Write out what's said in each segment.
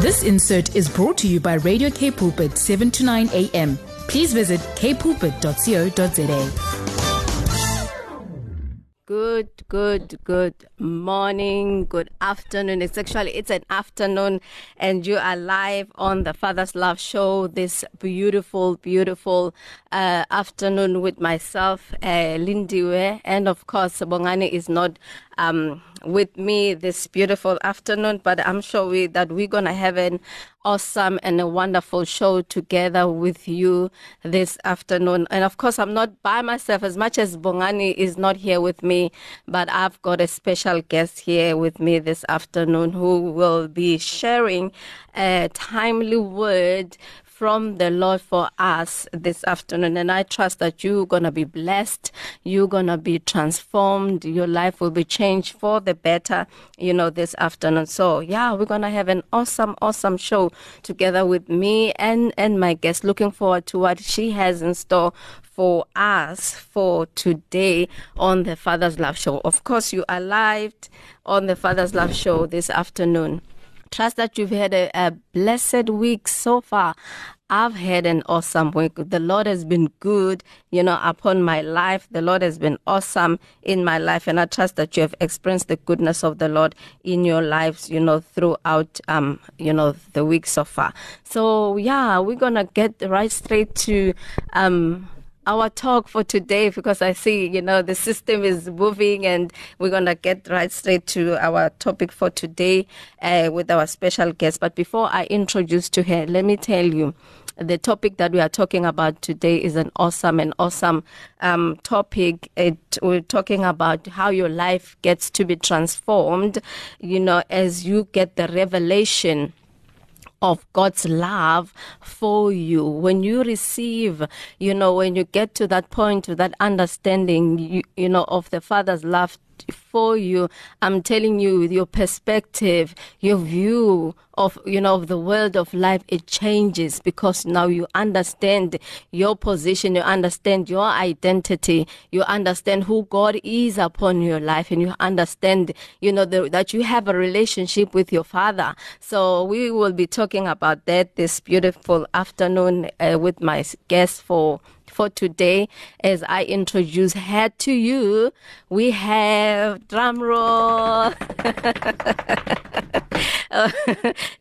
This insert is brought to you by Radio Cape Pulpit 7 to 9 a.m. Please visit kpulpit.co.za. Good, good, good morning, good afternoon. It's actually it's an afternoon, and you are live on the Father's Love Show. This beautiful, beautiful uh, afternoon with myself, uh, Lindiwe, and of course, Bongani is not um, with me this beautiful afternoon, but I'm sure we, that we're going to have an awesome and a wonderful show together with you this afternoon. And of course, I'm not by myself as much as Bongani is not here with me, but I've got a special guest here with me this afternoon who will be sharing a timely word from the Lord for us this afternoon. And I trust that you're going to be blessed. You're going to be transformed. Your life will be changed for the better, you know, this afternoon. So, yeah, we're going to have an awesome, awesome show together with me and, and my guest. Looking forward to what she has in store for us for today on the Father's Love Show. Of course, you are live on the Father's Love Show this afternoon. Trust that you've had a, a blessed week so far. I've had an awesome week. The Lord has been good, you know, upon my life. The Lord has been awesome in my life. And I trust that you have experienced the goodness of the Lord in your lives, you know, throughout, um, you know, the week so far. So yeah, we're going to get right straight to, um, our talk for today because I see, you know, the system is moving and we're going to get right straight to our topic for today uh, with our special guest. But before I introduce to her, let me tell you, the topic that we are talking about today is an awesome and awesome um, topic. It, we're talking about how your life gets to be transformed, you know, as you get the revelation of God's love for you. When you receive, you know, when you get to that point, to that understanding, you, you know, of the Father's love for you. I'm telling you, with your perspective, your view of, you know, of the world of life, it changes because now you understand your position, you understand your identity, you understand who God is upon your life, and you understand, you know, the, that you have a relationship with your Father. So we will be talking about that this beautiful afternoon uh, with my guest for for today as I introduce her to you. We have drum roll.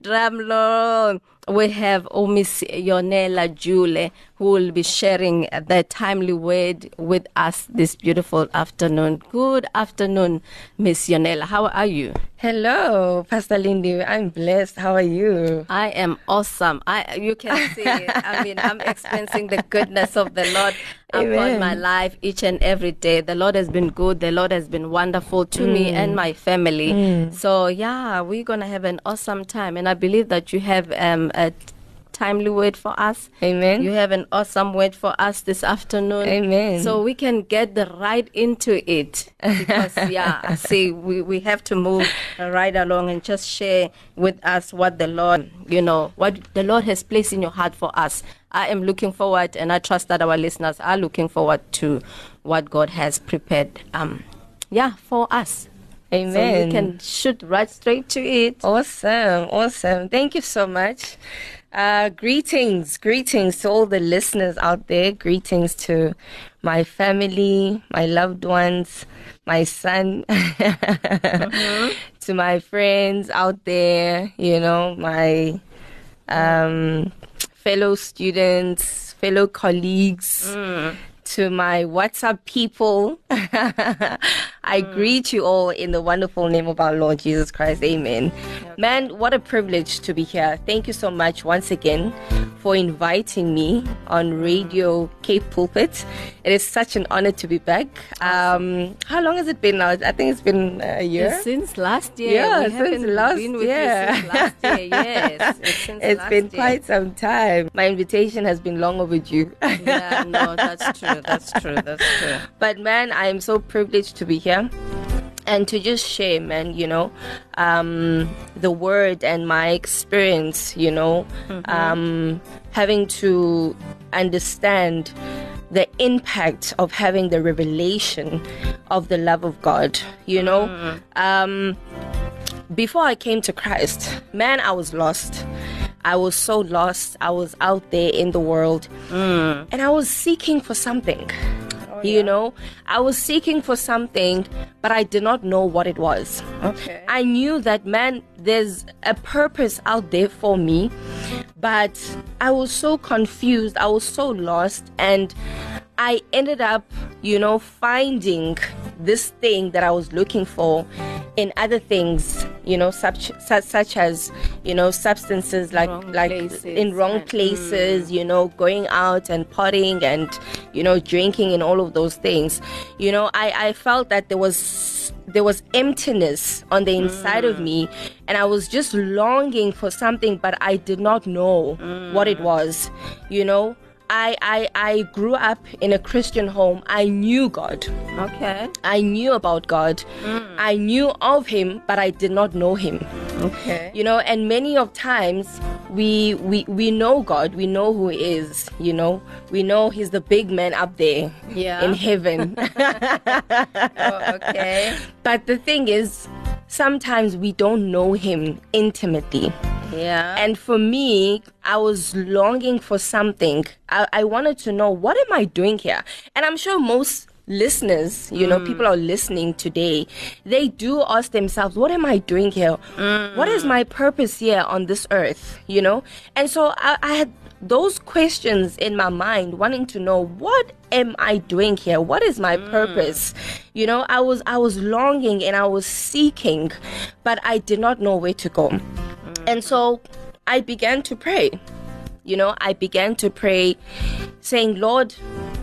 drum roll. We have Miss Yonela Jule who will be sharing the timely word with us this beautiful afternoon. Good afternoon, Miss Yonela. How are you? Hello, Pastor Lindy. I'm blessed. How are you? I am awesome. I you can see. I mean, I'm experiencing the goodness of the Lord Amen. upon my life each and every day. The Lord has been good. The Lord has been wonderful to Mm. me and my family. So yeah, we're gonna have an awesome time, and I believe that you have um, a timely word for us. Amen. You have an awesome word for us this afternoon. Amen. So we can get the right into it. Because, yeah, I see we, we have to move right along and just share with us what the Lord, you know, what the Lord has placed in your heart for us. I am looking forward, and I trust that our listeners are looking forward to what God has prepared, um, yeah, for us. Amen. So Amen. we can shoot right straight to it. Awesome, awesome. Thank you so much. Uh, greetings, greetings to all the listeners out there. Greetings to my family, my loved ones, my son, to my friends out there, you know, my um, fellow students, fellow colleagues. To my WhatsApp people, I greet you all in the wonderful name of our Lord Jesus Christ. Amen. Man, what a privilege to be here. Thank you so much once again for inviting me on Radio Cape Pulpit. It is such an honor to be back. Um, how long has it been now? I think it's been a year. Since last year, Yeah, since last been with year. you since last year. Yes, it's, It's been year. quite some time. My invitation has been long overdue. Yeah, no, that's true. That's true. That's true. But man, I am so privileged to be here and to just share, man, you know, um, the word and my experience, you know, um, having to understand the impact of having the revelation of the love of God, you know. Um, before I came to Christ, man, I was lost. I was so lost. I was out there in the world and I was seeking for something. Oh, you know, I was seeking for something, but I did not know what it was. Okay. I knew that, man, there's a purpose out there for me, but I was so confused. I was so lost. And I ended up, you know, finding this thing that I was looking for in other things, you know, such such, such as, you know, substances like Wrong like places in wrong places, mm. you know, going out and partying and, you know, drinking and all of those things. You know, I I felt that there was there was emptiness on the inside of mm. me and I was just longing for something but I did not know what it mm. was. You know, I, I I grew up in a Christian home. I knew God. Okay. I knew about God. Mm. I knew of him, but I did not know him. Okay. You know, and many of times we we we know God, we know who he is, you know. We know he's the big man up there Yeah. in heaven. Oh, okay. but the thing is, sometimes we don't know him intimately. Yeah. And for me, I was longing for something. I, I wanted to know what am I doing here? And I'm sure most listeners, you know, hmm. people are listening today, they do ask themselves, what am I doing here? What is hmm. my purpose here on this earth? You know? And so I, I had those questions in my mind, wanting to know what am I doing here? What is my hmm. purpose? You know, I was I was longing and I was seeking, but I did not know where to go. And so I began to pray. You know, I began to pray, saying, Lord,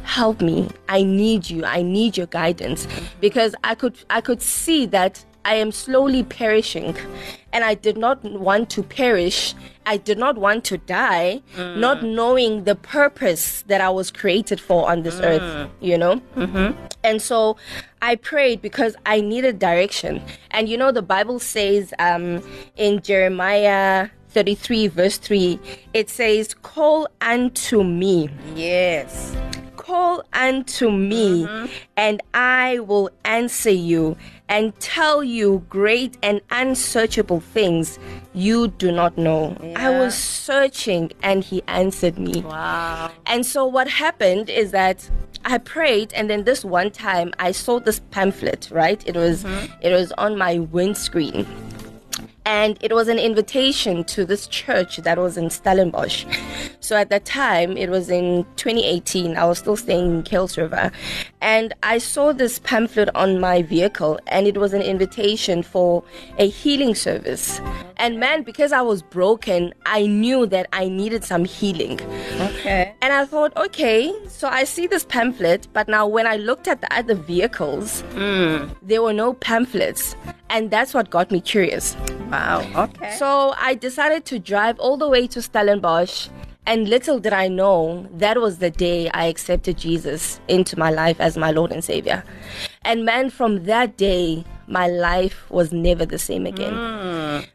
help me. I need you. I need your guidance. Because I could I could see that I am slowly perishing. And I did not want to perish. I did not want to die, not mm. knowing the purpose that I was created for on this mm. earth, you know? Mm-hmm. And so I prayed because I needed direction. And you know, the Bible says um, in Jeremiah 33, verse 3, it says, Call unto me. yes. Call unto me, mm-hmm. and I will answer you and tell you great and unsearchable things you do not know. I was searching, and he answered me. Wow. And so what happened is that I prayed and then this one time I saw this pamphlet, right? It was mm-hmm. it was on my windscreen. And it was an invitation to this church that was in Stellenbosch. So at that time, it was in 2018, I was still staying in Kuils River. And I saw this pamphlet on my vehicle, and it was an invitation for a healing service. And man, because I was broken, I knew that I needed some healing. Okay. And I thought, okay, so I see this pamphlet, but now when I looked at the other vehicles, hmm. there were no pamphlets. And that's what got me curious. Wow. Okay. So I decided to drive all the way to Stellenbosch. And little did I know that was the day I accepted Jesus into my life as my Lord and Savior. And man, from that day, my life was never the same again.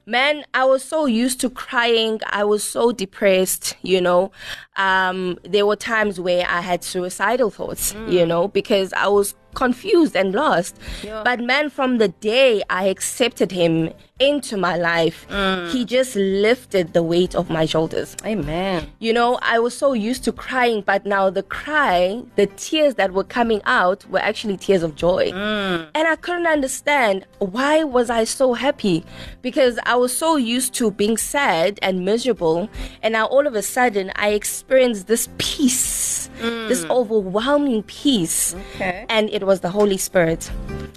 Man, I was so used to crying. I was so depressed, you know. Um, there were times where I had suicidal thoughts, you know, because I was confused and lost. Yeah. But man, from the day I accepted him into my life, mm. he just lifted the weight of my shoulders. Amen. You know, I was so used to crying, but now the cry, the tears that were coming out were actually tears of joy. Mm. And I couldn't understand why was I so happy? Because I was so used to being sad and miserable, and now all of a sudden I experienced this peace, this mm. overwhelming peace. Okay. And it was the Holy Spirit.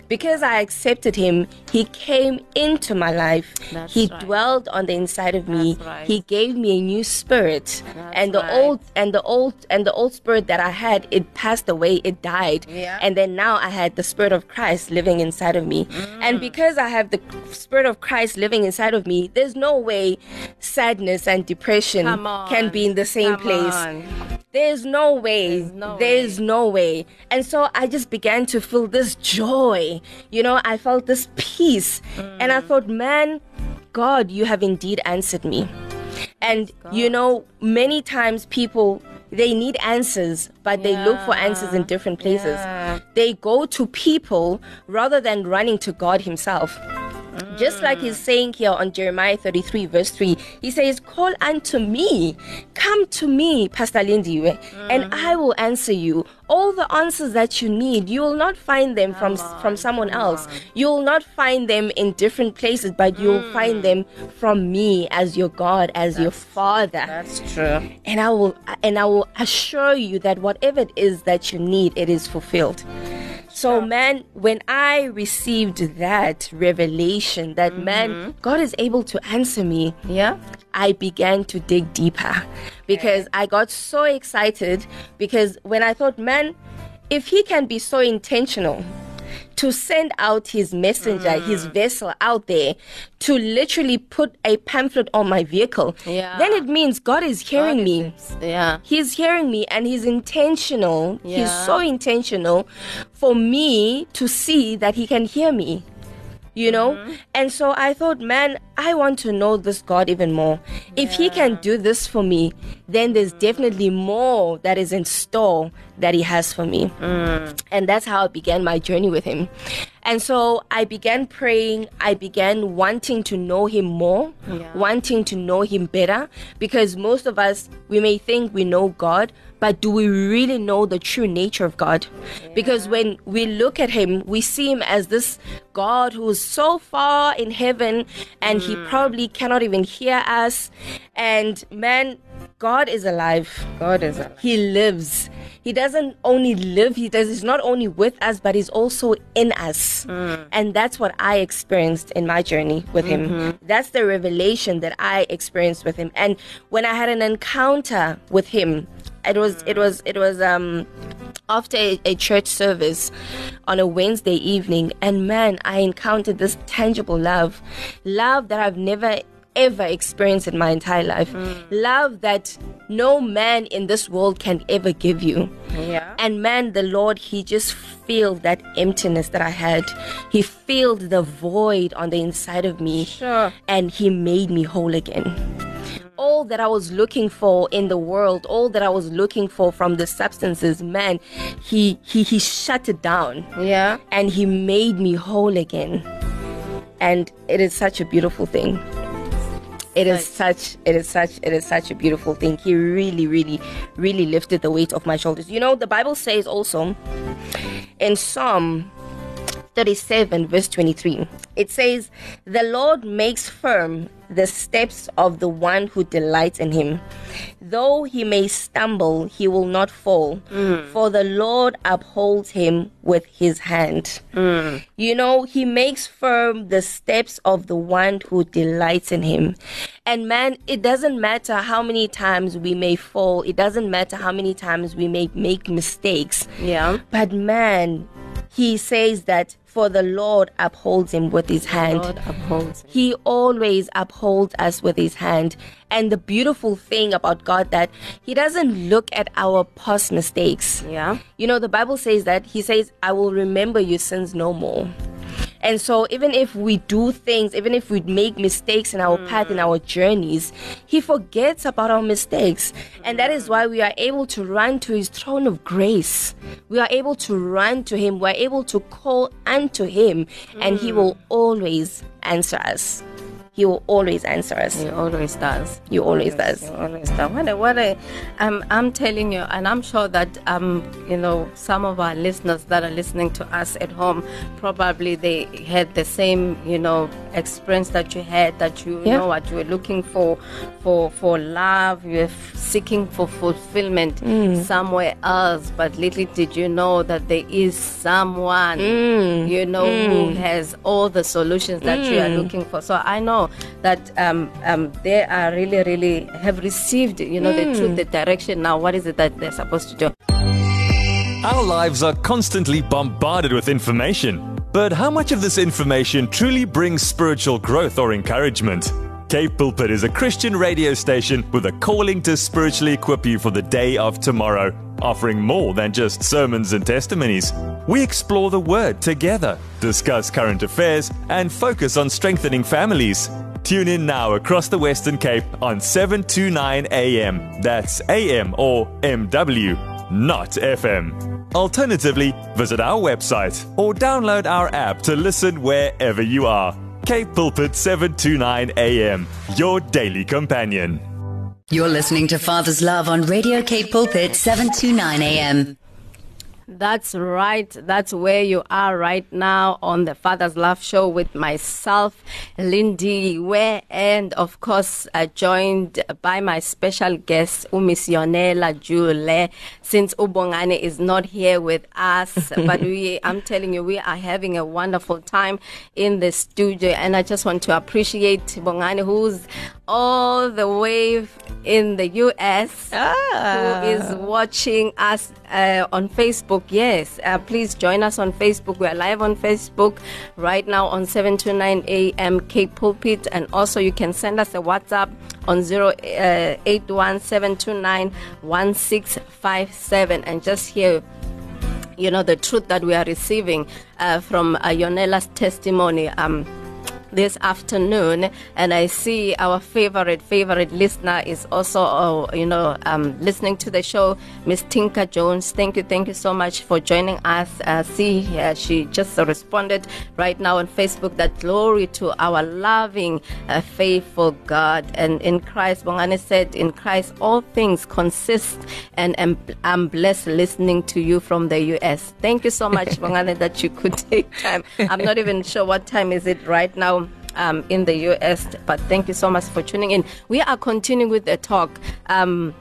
Because I accepted him, he came into my life. That's he right. dwelled on the inside of me. Right. He gave me a new spirit. and the right. old and the old and the old spirit that I had, it passed away, it died. Yeah. And then now I had the spirit of Christ living inside of me. Mm. And because I have the spirit of Christ living inside of me, there's no way sadness and depression can be in the same Come place. on. There's no way. There's no There's way. no way. And so I just began to feel this joy. You know, I felt this peace. And I Mm. thought, man, God, you have indeed answered me. And you know, many times people they need answers, but they look for answers in different places. Yeah. They go to people rather than running to God Himself. Just like he's saying here on Jeremiah 33, verse 3, he says, Call unto me, come to me, Pastor Lindiwe, and I will answer you. All the answers that you need, you will not find them from, from someone else. You will not find them in different places, but you will find them from me as your God, as your Father That's true. and I will and I will assure you that whatever it is that you need, it is fulfilled. So man, when I received that revelation that man, God is able to answer me, Yeah. I began to dig deeper because I got so excited because when I thought, man, if he can be so intentional to send out his messenger, his mm. vessel out there to literally put a pamphlet on my vehicle, Yeah. then it means God is hearing me. Yeah. He's hearing me and he's intentional. Yeah. He's so intentional for me to see that he can hear me. You know? Mm-hmm. And so I thought, man, I want to know this God even more. If he can do this for me, then there's definitely more that is in store that he has for me. Mm. And that's how I began my journey with him. And so I began praying. I began wanting to know him more, Yeah. wanting to know him better. Because most of us, we may think we know God, but do we really know the true nature of God? Because when we look at him, we see him as this God who's so far in heaven and he mm. probably cannot even hear us. And man, God is alive. God is alive. He lives. He doesn't only live, he does he's not only with us, but he's also in us. And that's what I experienced in my journey with him. That's the revelation that I experienced with him. And when I had an encounter with him, it was it was it was um after a, a church service on a Wednesday evening, and man, I encountered this tangible love, love that I've never ever experienced in my entire life, mm. love that no man in this world can ever give you. Yeah. And man, the Lord, He just filled that emptiness that I had. He filled the void on the inside of me. Sure. And He made me whole again. All that I was looking for in the world, all that I was looking for from the substances, man, He He He shut it down Yeah. and He made me whole again. And it is such a beautiful thing. It is such it is such it is such a beautiful thing. He really, really, really lifted the weight off my shoulders. You know, the Bible says also in Psalm 37, verse 23, it says, The Lord makes firm the steps of the one who delights in him. Though he may stumble, he will not fall, mm. for the Lord upholds him with his hand. Mm. You know, he makes firm the steps of the one who delights in him. And man, it doesn't matter how many times we may fall, it doesn't matter how many times we may make mistakes. Yeah. But man, he says that for the Lord upholds him with his hand. He always upholds us with his hand. And the beautiful thing about God that he doesn't look at our past mistakes. Yeah. You know, the Bible says that he says, I will remember your sins no more. And so, even if we do things, even if we make mistakes in our path, in mm. our journeys, He forgets about our mistakes. And that is why we are able to run to His throne of grace. We are able to run to Him. We are able to call unto Him, and He mm. will always answer us. He will always answer us. He always does. He always does. He always does. What a, what a, um, I'm telling you, and I'm sure that um, you know, some of our listeners that are listening to us at home, probably they had the same, you know, experience that you had. That you Yeah. know what you were looking for, for for love. You were f- seeking for fulfillment Mm. somewhere else, but little did you know that there is someone, Mm. you know, who has all the solutions that you are looking for. So I know that um, um, they are really, really have received, you know, the truth, the direction. Now, what is it that they're supposed to do? Our lives are constantly bombarded with information. But how much of this information truly brings spiritual growth or encouragement? Cape Pulpit is a Christian radio station with a calling to spiritually equip you for the day of tomorrow, offering more than just sermons and testimonies. We explore the Word together, discuss current affairs, and focus on strengthening families. Tune in now across the Western Cape on 729 AM. That's AM or MW, not FM. Alternatively, visit our website or download our app to listen wherever you are. Cape Pulpit 729 AM, your daily companion. You're listening to Father's Love on Radio Cape Pulpit 729 AM. That's right. That's where you are right now on the Father's Love Show with myself, Lindiwe, and of course, uh, joined by my special guest, uMiss Yonela Jule. Since uBongani is not here with us, but we, I'm telling you, we are having a wonderful time in the studio, and I just want to appreciate Bongani, who's all the way in the US, Ah. who is watching us uh, on Facebook. Yes, uh, please join us on Facebook. We are live on Facebook right now on 729 AM Cape Pulpit. And also, you can send us a WhatsApp on 0817291657 and just hear you know the truth that we are receiving uh, from uh, Yonela's testimony um, this afternoon and i see our favorite favorite listener is also uh, you know um, listening to the show miss tinka jones. Thank you thank you so much for joining us. Uh, see uh, she just responded right now on facebook that glory to our loving uh, faithful god. And in christ bongani said in christ all things consist and am- i'm blessed listening to you from the us thank you so much bongani that you could take time. I'm not even sure what time is it right now um, in the US. But thank you so much for tuning in. We are continuing with the talk. Um,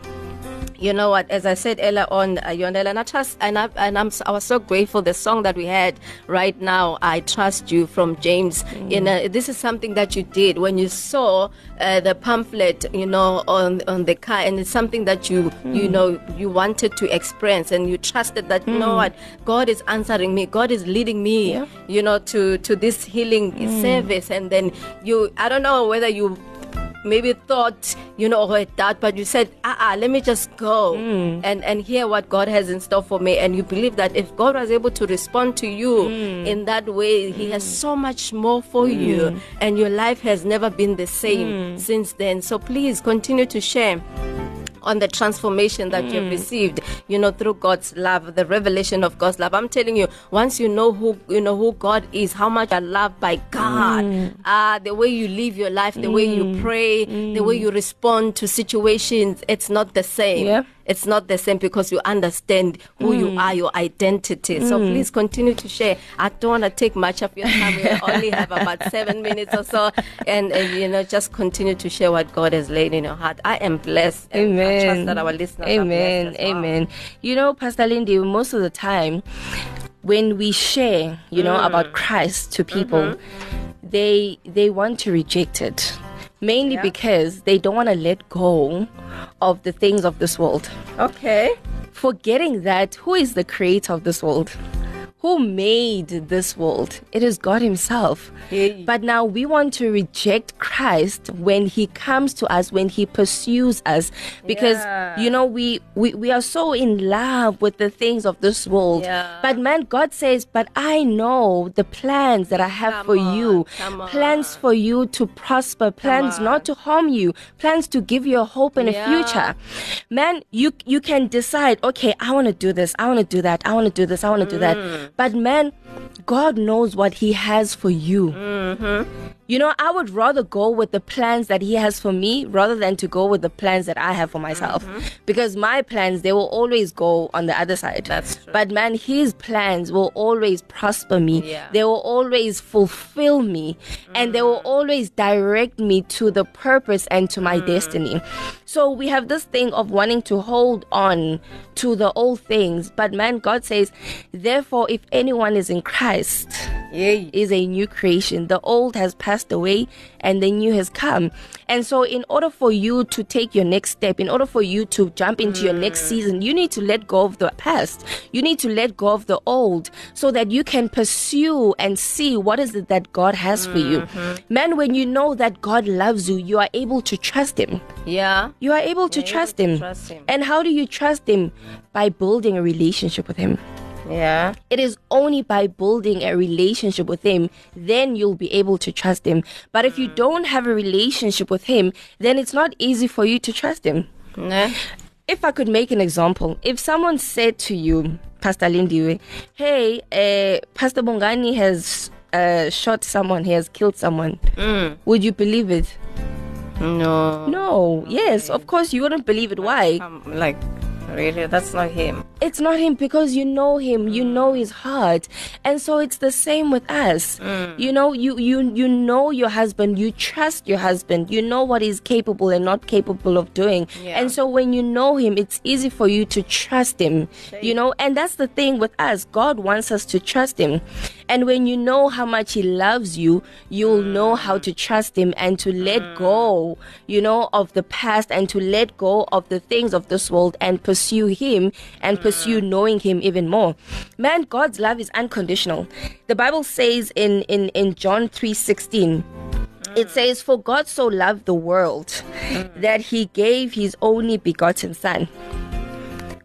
you know what? As I said earlier on, uh, Yonela, and I trust, and, I, and I'm, I was so grateful. The song that we had right now, "I Trust You" from James. You know, this is something that you did when you saw uh, the pamphlet, you know, on on the car, and it's something that you you know you wanted to experience, and you trusted that you know what God is answering me, God is leading me, Yeah. you know, to to this healing service, and then you, I don't know whether you maybe thought, you know, or that, but you said, ah, ah, let me just go hmm. and, and hear what God has in store for me. And you believe that if God was able to respond to you hmm. in that way, He has hmm. so much more for you. And your life has never been the same since then. So please continue to share on the transformation that you've mm. received, you know, through God's love, the revelation of God's love. I'm telling you, once you know who you know who God is, how much you're loved by God, mm. uh, the way you live your life, the way you mm. pray, the way you respond to situations, it's not the same. Yeah. It's not the same because you understand who you are, your identity. So please continue to share. I don't want to take much of your time. We only have about seven minutes or so, and, you know, just continue to share what God has laid in your heart. I am blessed. and I trust Amen. that our listeners are Amen. well. Amen. You know, Pastor Lindy, most of the time when we share, you know, Mm. about Christ to people, Mm-hmm. they they want to reject it. Mainly because they don't want to let go of the things of this world. Okay. Forgetting that who is the creator of this world? Who made this world? It is God Himself. Hey. But now we want to reject Christ when He comes to us, when He pursues us, because Yeah. you know we, we we are so in love with the things of this world. Yeah. But man, God says, "But I know the plans that I have Come for on, you, plans for you to prosper, plans not to harm you, plans to give you a hope and Yeah. a future." Man, you you can decide, okay, I want to do this, I want to do that, I want to do this, I want to do Mm. that. But man, God knows what He has for you. Mm-hmm. You know, I would rather go with the plans that He has for me rather than to go with the plans that I have for myself. Because my plans, they will always go on the other side. Mm-hmm. That's true. But man, His plans will always prosper me. Yeah. They will always fulfill me. And they will always direct me to the purpose and to my destiny. So we have this thing of wanting to hold on to the old things. But man, God says, therefore, if anyone is in Christ, Yay. is a new creation. The old has passed away and the new has come. And so, in order for you to take your next step, in order for you to jump into your next hmm. season, you need to let go of the past. You need to let go of the old so that you can pursue and see what is it that God has for you. Mm-hmm. Man, when you know that God loves you, you are able to trust Him. Yeah. You are able to You're able trust to trust Him. And how do you trust Him? By building a relationship with Him. Yeah. It is only by building a relationship with Him, then you'll be able to trust Him. But if you don't have a relationship with Him, then it's not easy for you to trust Him. Yeah. If I could make an example, if someone said to you, Pastor Lindiwe, hey, uh, Pastor Bongani has uh, shot someone, he has killed someone, Mm. would you believe it? No. No. Yes, of course you wouldn't believe it. Why? Um, like, really? That's not him. It's not him because you know him, you mm. know his heart. And so it's the same with us. Mm. You know, you you you know your husband, you trust your husband, you know what he's capable and not capable of doing. Yeah. And so when you know him, it's easy for you to trust him. You know, and that's the thing with us. God wants us to trust him. And when you know how much he loves you, you'll know mm. how to trust him and to let mm. go, you know, of the past and to let go of the things of this world and pursue him and pursue mm. knowing him even more. Man, God's love is unconditional. The Bible says in in in John 3:16 it says for God so loved the world that he gave his only begotten son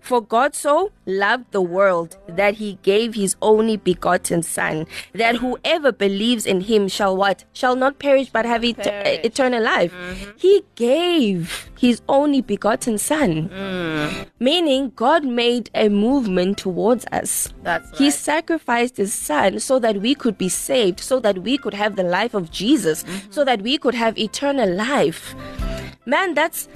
for God so loved the world that he gave his only begotten Son, that whoever believes in him shall what? Shall not perish but have et- Perish. eternal life. Mm-hmm. He gave his only begotten Son. Mm. Meaning, God made a movement towards us. That's He sacrificed his son so that we could be saved, so that we could have the life of Jesus, mm-hmm. so that we could have eternal life. Man, that's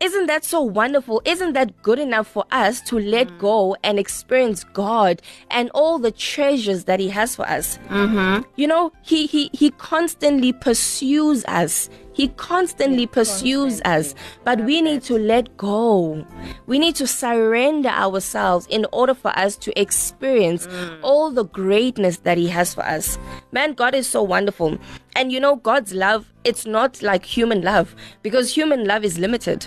isn't that so wonderful? Isn't that good enough for us to let go and experience God and all the treasures that He has for us? Mm-hmm. You know, He He He constantly pursues us. He constantly pursues us, but we need to let go. We need to surrender ourselves in order for us to experience all the greatness that He has for us. Man, God is so wonderful. And you know, God's love, it's not like human love because human love is limited.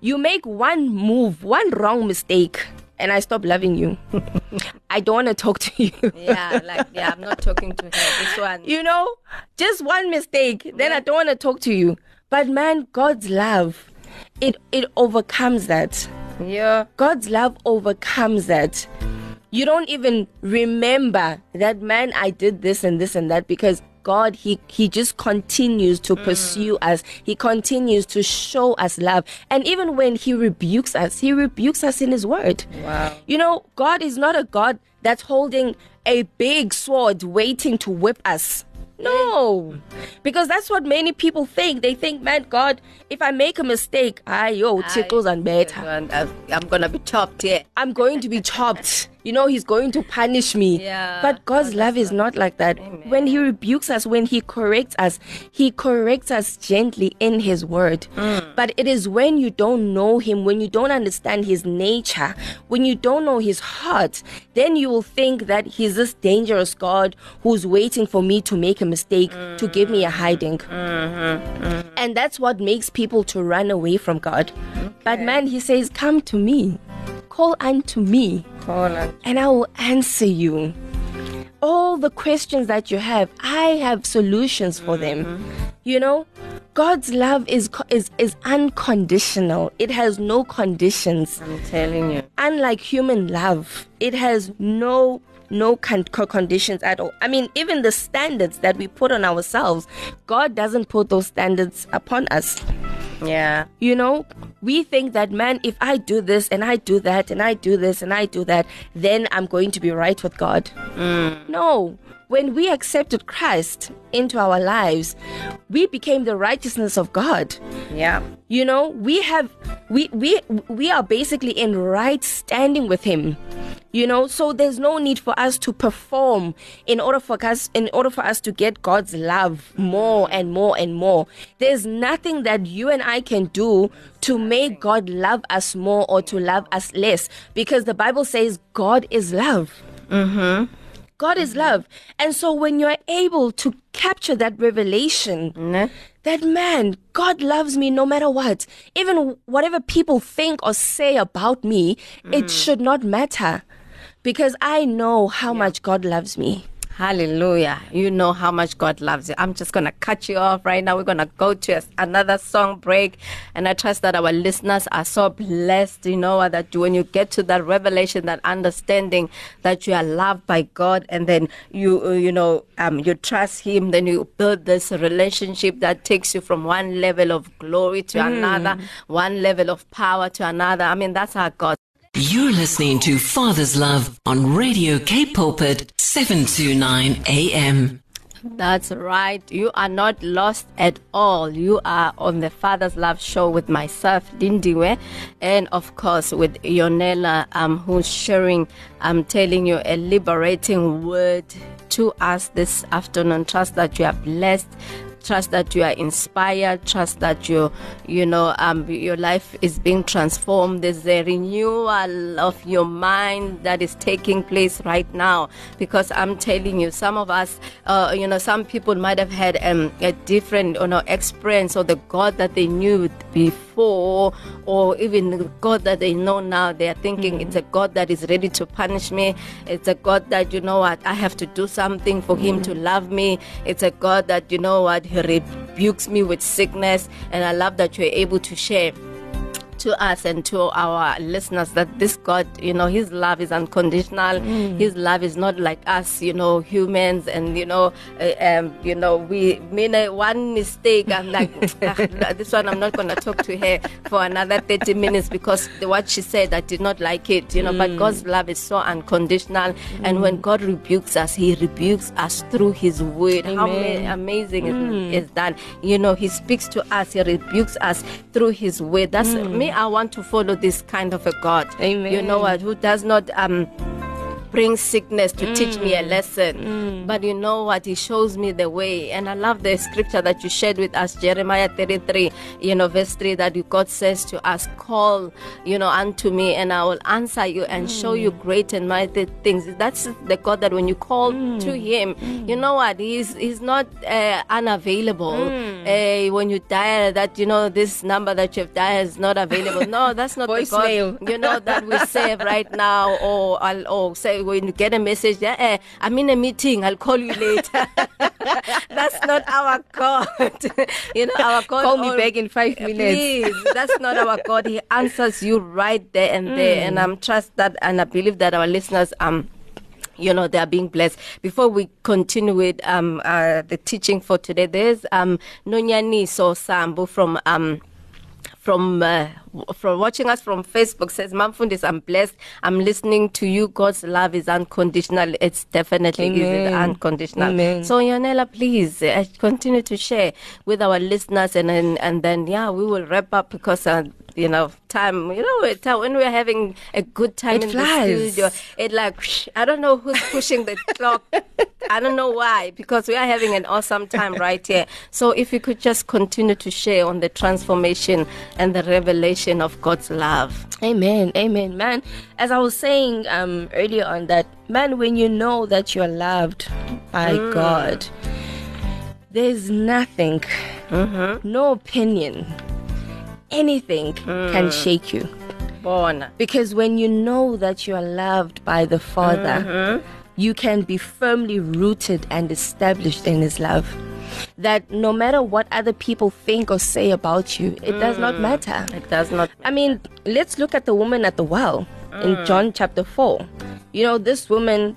You make one move, one wrong mistake, and I stop loving you. I don't want to talk to you. Yeah, like, yeah, I'm not talking to her. This one. You know, just one mistake, then I don't want to talk to you. But man, God's love, it it overcomes that. Yeah. God's love overcomes that. You don't even remember that man I did this and this and that because God he he just continues to mm. pursue us. He continues to show us love. And even when he rebukes us, he rebukes us in his word. Wow. You know, God is not a God that's holding a big sword waiting to whip us. No, because that's what many people think. They think, man, God, if I make a mistake, I yo tickles and better. I- uh, I'm gonna be chopped here. I'm going to be chopped. You know, he's going to punish me. Yeah. But God's love is not like that. When he rebukes us, when he corrects us, he corrects us gently in his word. But it is when you don't know him, when you don't understand his nature, when you don't know his heart, then you will think that he's this dangerous God who's waiting for me to make a mistake to give me a hiding. And that's what makes people to run away from God. But man, he says, Come to me, call unto me, on. and I will answer you. All the questions that you have, I have solutions for them. Mm-hmm. You know, God's love is is is unconditional. It has no conditions. I'm telling you. Unlike human love, it has no no con- conditions at all. I mean, even the standards that we put on ourselves, God doesn't put those standards upon us. Yeah. You know, we think that, man, if I do this and I do that and I do this and I do that, then I'm going to be right with God. Hmm. No. When we accepted Christ into our lives, we became the righteousness of God. Yeah. You know, we have we we we are basically in right standing with him. You know, so there's no need for us to perform in order for us in order for us to get God's love more and more and more. There's nothing that you and I can do to make God love us more or to love us less because the Bible says God is love. Mhm. God is love. And so when you're able to capture that revelation, that man, God loves me no matter what. Even whatever people think or say about me, it mm. should not matter because I know how much God loves me. Hallelujah. You know how much God loves you. I'm just going to cut you off right now. We're going to go to a- another song break. And I trust that our listeners are so blessed, you know, that when you get to that revelation, that understanding that you are loved by God, and then you, uh, you know, um, you trust Him, then you build this relationship that takes you from one level of glory to another, one level of power to another. I mean, that's how God You're listening to Father's Love on Radio Cape Pulpit 729 AM. That's right. You are not lost at all. You are on the Father's Love Show with myself, Lindiwe, and of course with Yonela, um, who's sharing, I'm telling you, a liberating word to us this afternoon. Trust that you are blessed trust that you are inspired trust that you you know um, your life is being transformed. There's a renewal of your mind that is taking place right now. Because i'm telling you some of us uh, you know some people might have had um, a different you know experience or the god that they knew before or even the god that they know now. They are thinking it's a god that is ready to punish me. It's a god that you know what i have to do something for him to love me. It's a god that you know what he rebukes me with sickness and i love that you're able to share to us and to our listeners that this God, you know, His love is unconditional. Mm. His love is not like us, you know, humans, and you know, uh, um, you know, we made one mistake. I'm like, "Ah, this one, I'm not gonna talk to her for another 30 minutes because the, what she said, I did not like it, you know. Mm. But God's love is so unconditional, and when God rebukes us, He rebukes us through His word. How ma- Amen. Mm. amazing is, is that? You know, He speaks to us, He rebukes us through His word. That's me. I want to follow this kind of a God. Amen. You know what? Who does not um bring sickness to teach me Mm. a lesson. But you know what? He shows me the way. And I love the scripture that you shared with us, Jeremiah 33, you know, verse 3, that God says to us, Call, you know, unto me, and I will answer you and show you Mm. great and mighty things. That's the God that when you call Mm. to Him, you know what? He's, he's not uh, unavailable. Mm. Uh, when you dial that, you know, this number that you've dialed is not available. No, that's not the. God, you know, that we save right now, or or say when you get a message, yeah, eh, I'm in a meeting, I'll call you later. that's not our God. you know, our God. Call me al- back in five minutes. Please, that's not our God. He answers you right there and there, and I'm trust that, and I believe that our listeners um you know they are being blessed before we continue with um uh, the teaching for today there's um nonyaniso sambu from um from uh, from watching us from Facebook says Mamfundis, I'm blessed. I'm listening to you. God's love is unconditional. It's definitely is it unconditional. Amen. So Yonela, please uh, continue to share with our listeners, and and, and then yeah, we will wrap up because. Uh, you know, time. You know, when we're having a good time It in flies. the studio, it like whoosh, I don't know who's pushing the clock. I don't know why because we are having an awesome time right here. So if you could just continue to share on the transformation and the revelation of God's love. Amen, amen, man. As I was saying um, earlier on, that man, when you know that you're loved by mm. God, there's nothing, mm-hmm. no opinion, anything can mm. shake you. Born. Because when you know that you are loved by the Father, mm-hmm. you can be firmly rooted and established in His love. That no matter what other people think or say about you, it does not mm. matter. It does not. I mean, let's look at the woman at the well in mm. John chapter 4. You know, this woman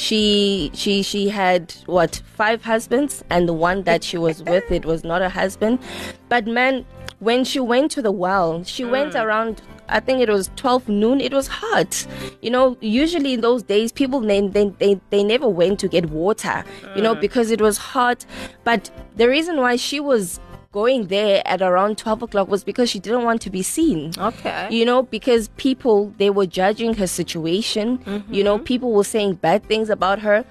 she she she had what five husbands and the one that she was with it was not a husband but man when she went to the well she mm. went around I think it was 12 noon. It was hot. You know, usually in those days, people, they, they, they, they never went to get water, you know, mm. because it was hot. But the reason why she was going there at around 12 o'clock was because she didn't want to be seen. Okay. You know, because people, they were judging her situation. You know, mm-hmm. people were saying bad things about her.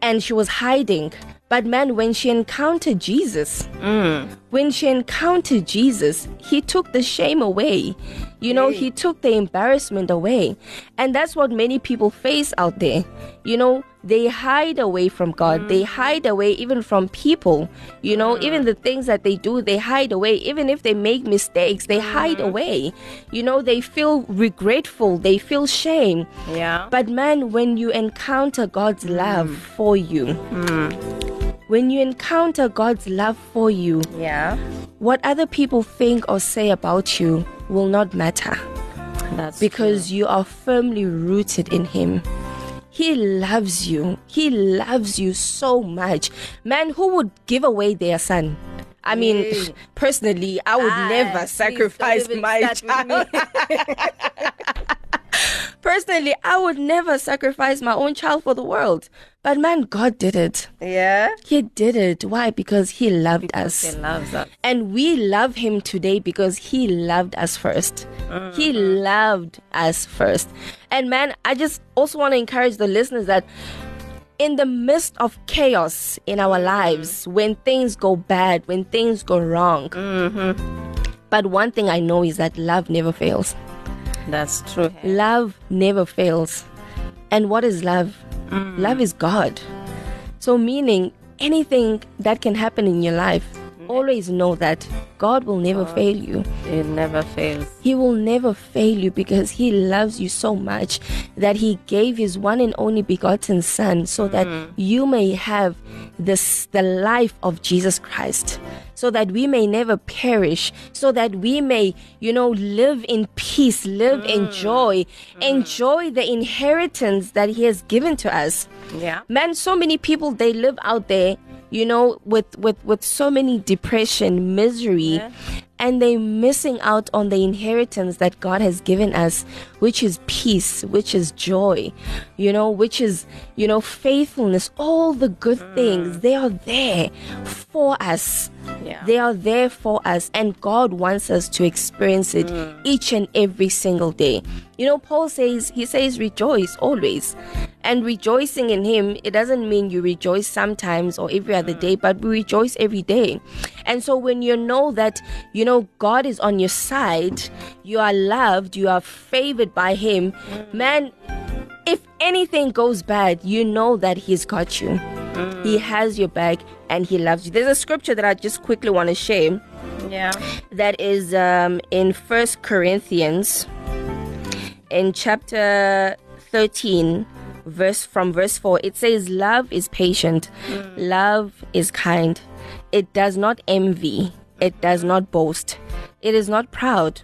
And she was hiding. But man, when she encountered Jesus, mm. when she encountered Jesus, he took the shame away. You know, he took the embarrassment away. And that's what many people face out there. You know, they hide away from God. They mm. hide away even from people. You know, even the things that they do, they hide away. Even if they make mistakes, they mm-hmm. hide away. You know, they feel regretful. They feel shame. Yeah. But man, when you encounter God's mm. love for you, mm. when you encounter God's love for you, yeah. what other people think or say about you will not matter That's because you are firmly rooted in Him. He loves you. He loves you so much. Man, who would give away their son? I mean, Hey. personally, I would Ah, never sacrifice my child. Personally, I would never sacrifice my own child for the world. But man, God did it. Yeah. He did it. Why? Because He loved He us. loves us. And we love Him today because He loved us 1st He mm-hmm. loved us first. And man, I just also want to encourage the listeners that in the midst of chaos in our mm-hmm. lives, when things go bad, when things go wrong, mm-hmm. but one thing I know is that love never fails. That's true. Love never fails. And what is love? Love is God. So, meaning anything that can happen in your life, always know that God will never fail you. It never fails. He will never fail you because He loves you so much that He gave His one and only begotten Son so that mm. you may have this the life of Jesus Christ. So that we may never perish, so that we may, you know, live in peace, live in mm. joy, mm. enjoy the inheritance that He has given to us. Yeah. Man, so many people they live out there, you know, with with with so many depression, misery, and they're missing out on the inheritance that God has given us, which is peace, which is joy, you know, which is, you know, faithfulness, all the good mm. things. They are there for us. Yeah. They are there for us, and God wants us to experience it mm. each and every single day. You know, Paul says, he says, rejoice always. And rejoicing in Him, it doesn't mean you rejoice sometimes or every other mm. day, but we rejoice every day. And so when you know that, you know, God is on your side, you are loved, you are favored by Him, man, if anything goes bad, you know that He's got you. He has your back and He loves you. There's a scripture that I just quickly want to share Yeah. that is um, in First Corinthians, in chapter 13, verse from verse 4. It says, "Love is patient, love is kind. It does not envy, it does not boast, it is not proud,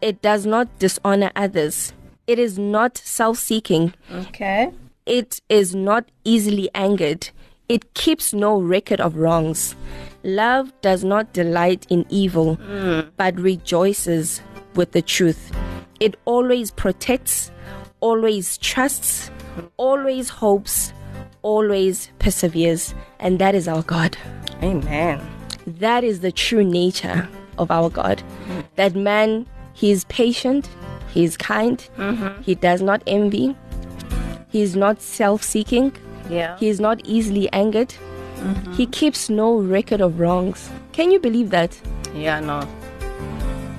it does not dishonor others, it is not self-seeking." Okay. It is not easily angered. It keeps no record of wrongs. Love does not delight in evil, hmm. but rejoices with the truth. It always protects, always trusts, always hopes, always perseveres. And that is our God. Amen. That is the true nature of our God. That man, he is patient, he is kind, mm-hmm. he does not envy, he is not self seeking, Yeah. he is not easily angered, mm-hmm. he keeps no record of wrongs. Can you believe that? yeah, no.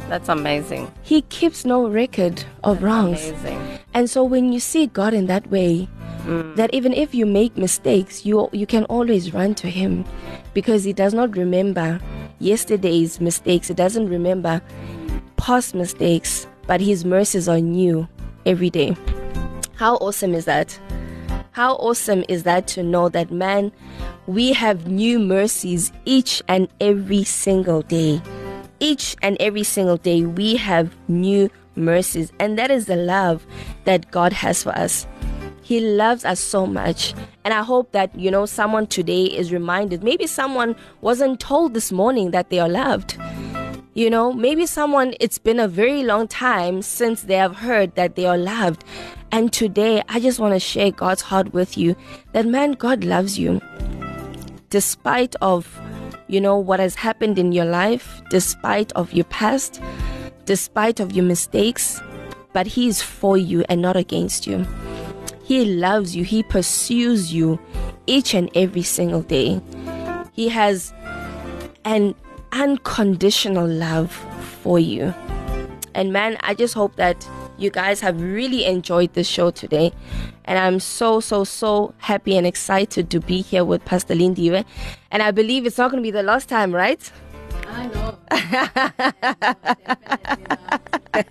That's amazing. He keeps no record of wrongs. Amazing. And so when you see God in that way, Mm. that even if you make mistakes, you you can always run to him because he does not remember yesterday's mistakes. He doesn't remember past mistakes, but his mercies are new every day. How awesome is that? How awesome is that to know that man, we have new mercies each and every single day. Each and every single day, we have new mercies, and that is the love that God has for us. He loves us so much. And I hope that, you know, someone today is reminded. Maybe someone wasn't told this morning that they are loved. You know, maybe someone, it's been a very long time since they have heard that they are loved. And today, I just want to share God's heart with you that, man, God loves you. Despite of, you know, what has happened in your life, despite of your past, despite of your mistakes, but He is for you and not against you. He loves you. He pursues you each and every single day. He has an unconditional love for you. And man, I just hope that you guys have really enjoyed the show today. And I'm so, so, so happy and excited to be here with Pastor Lindiwe. And I believe it's not going to be the last time, right? I know.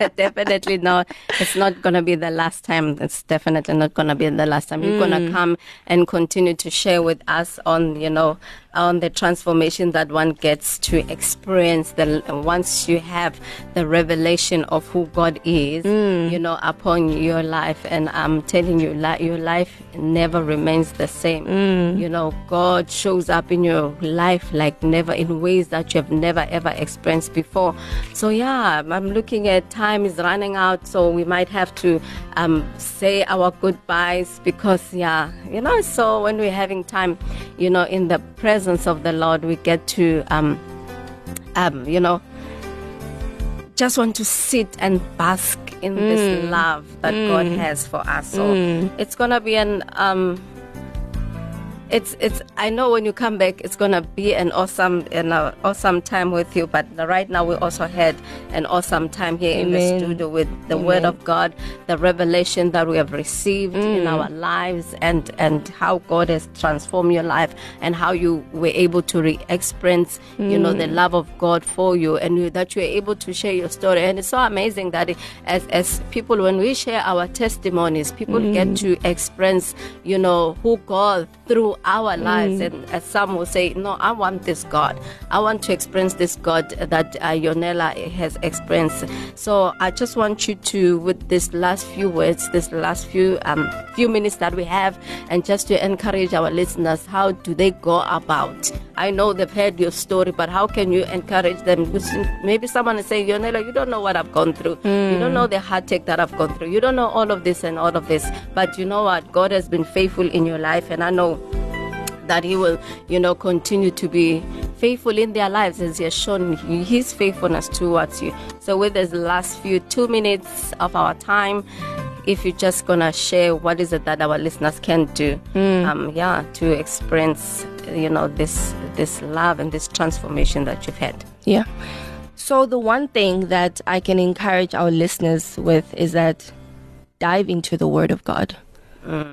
definitely not. It's not going to be the last time. It's definitely not going to be the last time. You're going to mm. come and continue to share with us on, you know, on the transformation that one gets to experience the once you have the revelation of who God is, you know, upon your life. And I'm telling you, li- your life never remains the same. You know, God shows up in your life like never in ways that you have never ever experienced before. So yeah, I'm looking at time is running out, so we might have to um, say our goodbyes because yeah, you know. So when we're having time, you know, in the presence of the Lord, we get to um, um, you know, just want to sit and bask in this love that God has for us. So it's gonna be an um it's it's I know when you come back it's gonna be an awesome an uh, awesome time with you. But right now we also had an awesome time here in the Amen. studio with the Word of God, the revelation that we have received in mm. our lives, and and how God has transformed your life, and how you were able to re-experience you know the mm. love of God for you, and you, that you were able to share your story. And it's so amazing that it, as as people when we share our testimonies, people get mm. to experience you know who God through our lives. And as some will say, no, I want this God. I want to experience this God that uh, Yonela has experienced. So I just want you to, with this last few words, this last few um, few minutes that we have, and just to encourage our listeners, how do they go about? I know they've heard your story, but how can you encourage them? Maybe someone is saying, Yonela, you don't know what I've gone through. You don't know the heartache that I've gone through. You don't know all of this and all of this. But you know what? God has been faithful in your life, and I know that he will, you know, continue to be faithful in their lives as he has shown his faithfulness towards you. So with this last few two minutes of our time, if you're just gonna share what is it that our listeners can do, um, yeah, to experience, you know, this this love and this transformation that you've had. Yeah. So the one thing that I can encourage our listeners with is that dive into the Word of God.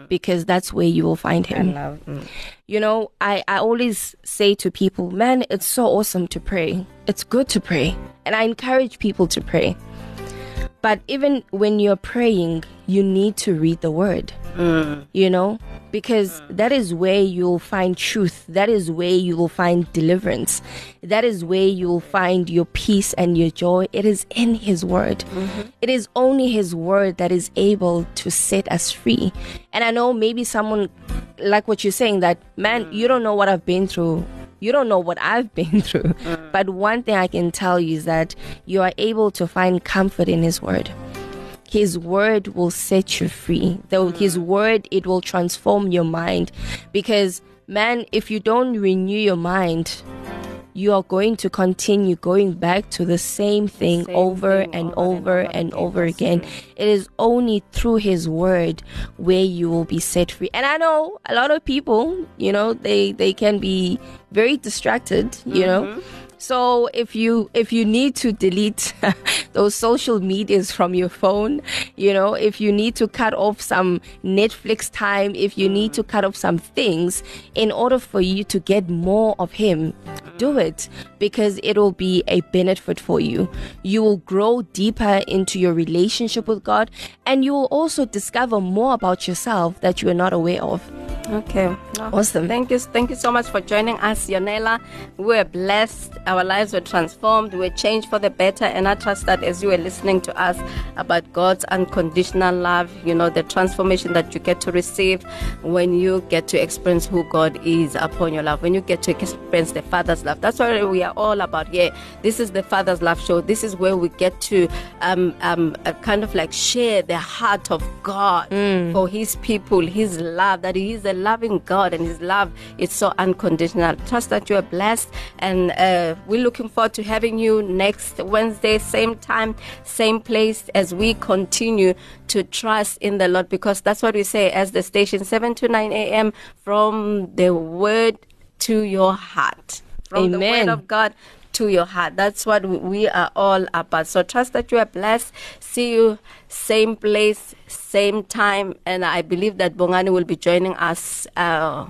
Because that's where you will find him. Love. mm. You know, I, I always say to people, man, it's so awesome to pray. It's good to pray. And I encourage people to pray. But even when you're praying, you need to read the word, mm. you know, because mm. that is where you'll find truth. That is where you will find deliverance. That is where you will find your peace and your joy. It is in His word. Mm-hmm. It is only His word that is able to set us free. And I know maybe someone, like what you're saying, that, man, mm. you don't know what I've been through you don't know what I've been through. Mm. But one thing I can tell you is that you are able to find comfort in His Word. His word will set you free. Though His mm. word, it will transform your mind. Because, man, if you don't renew your mind, you are going to continue going back to the same thing Same over thing and over over and and over again. again. It is only through His word where you will be set free. And I know a lot of people, you know, they they can be very distracted, you know. Mm-hmm. So if you if you need to delete those social medias from your phone, you know, if you need to cut off some Netflix time, if you need to cut off some things in order for you to get more of him, do it because it'll be a benefit for you. You will grow deeper into your relationship with God and you will also discover more about yourself that you are not aware of. Okay. Awesome. Thank you. Thank you so much for joining us, Yonela. We're blessed. Our lives were transformed. We were changed for the better. And I trust that as you were listening to us about God's unconditional love, you know, the transformation that you get to receive when you get to experience who God is upon your life, when you get to experience the Father's love. That's what we are all about here. This is the Father's Love Show. This is where we get to um, um, uh, kind of like share the heart of God for His people, His love, that He is a loving God and His love is so unconditional. Trust that you are blessed, and uh, we're looking forward to having you next Wednesday, same time, same place, as we continue to trust in the Lord because that's what we say as the station 7 to 9 a.m. from the Word to your heart. From the Word Amen. of God to your heart. That's what we- we are all about. So trust that you are blessed. See you same place, same time, and I believe that Bongani will be joining us uh,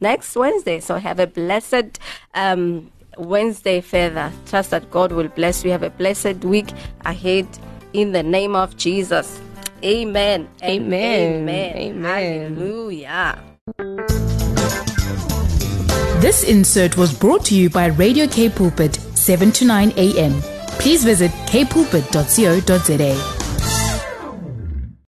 next Wednesday. So have a blessed um, Wednesday further. Trust that God will bless you. Have a blessed week ahead in the name of Jesus. Amen. Amen. Amen. Amen. Hallelujah. This insert was brought to you by Radio Cape Pulpit, 7 to 9 a.m. Please visit capepulpit.co.za.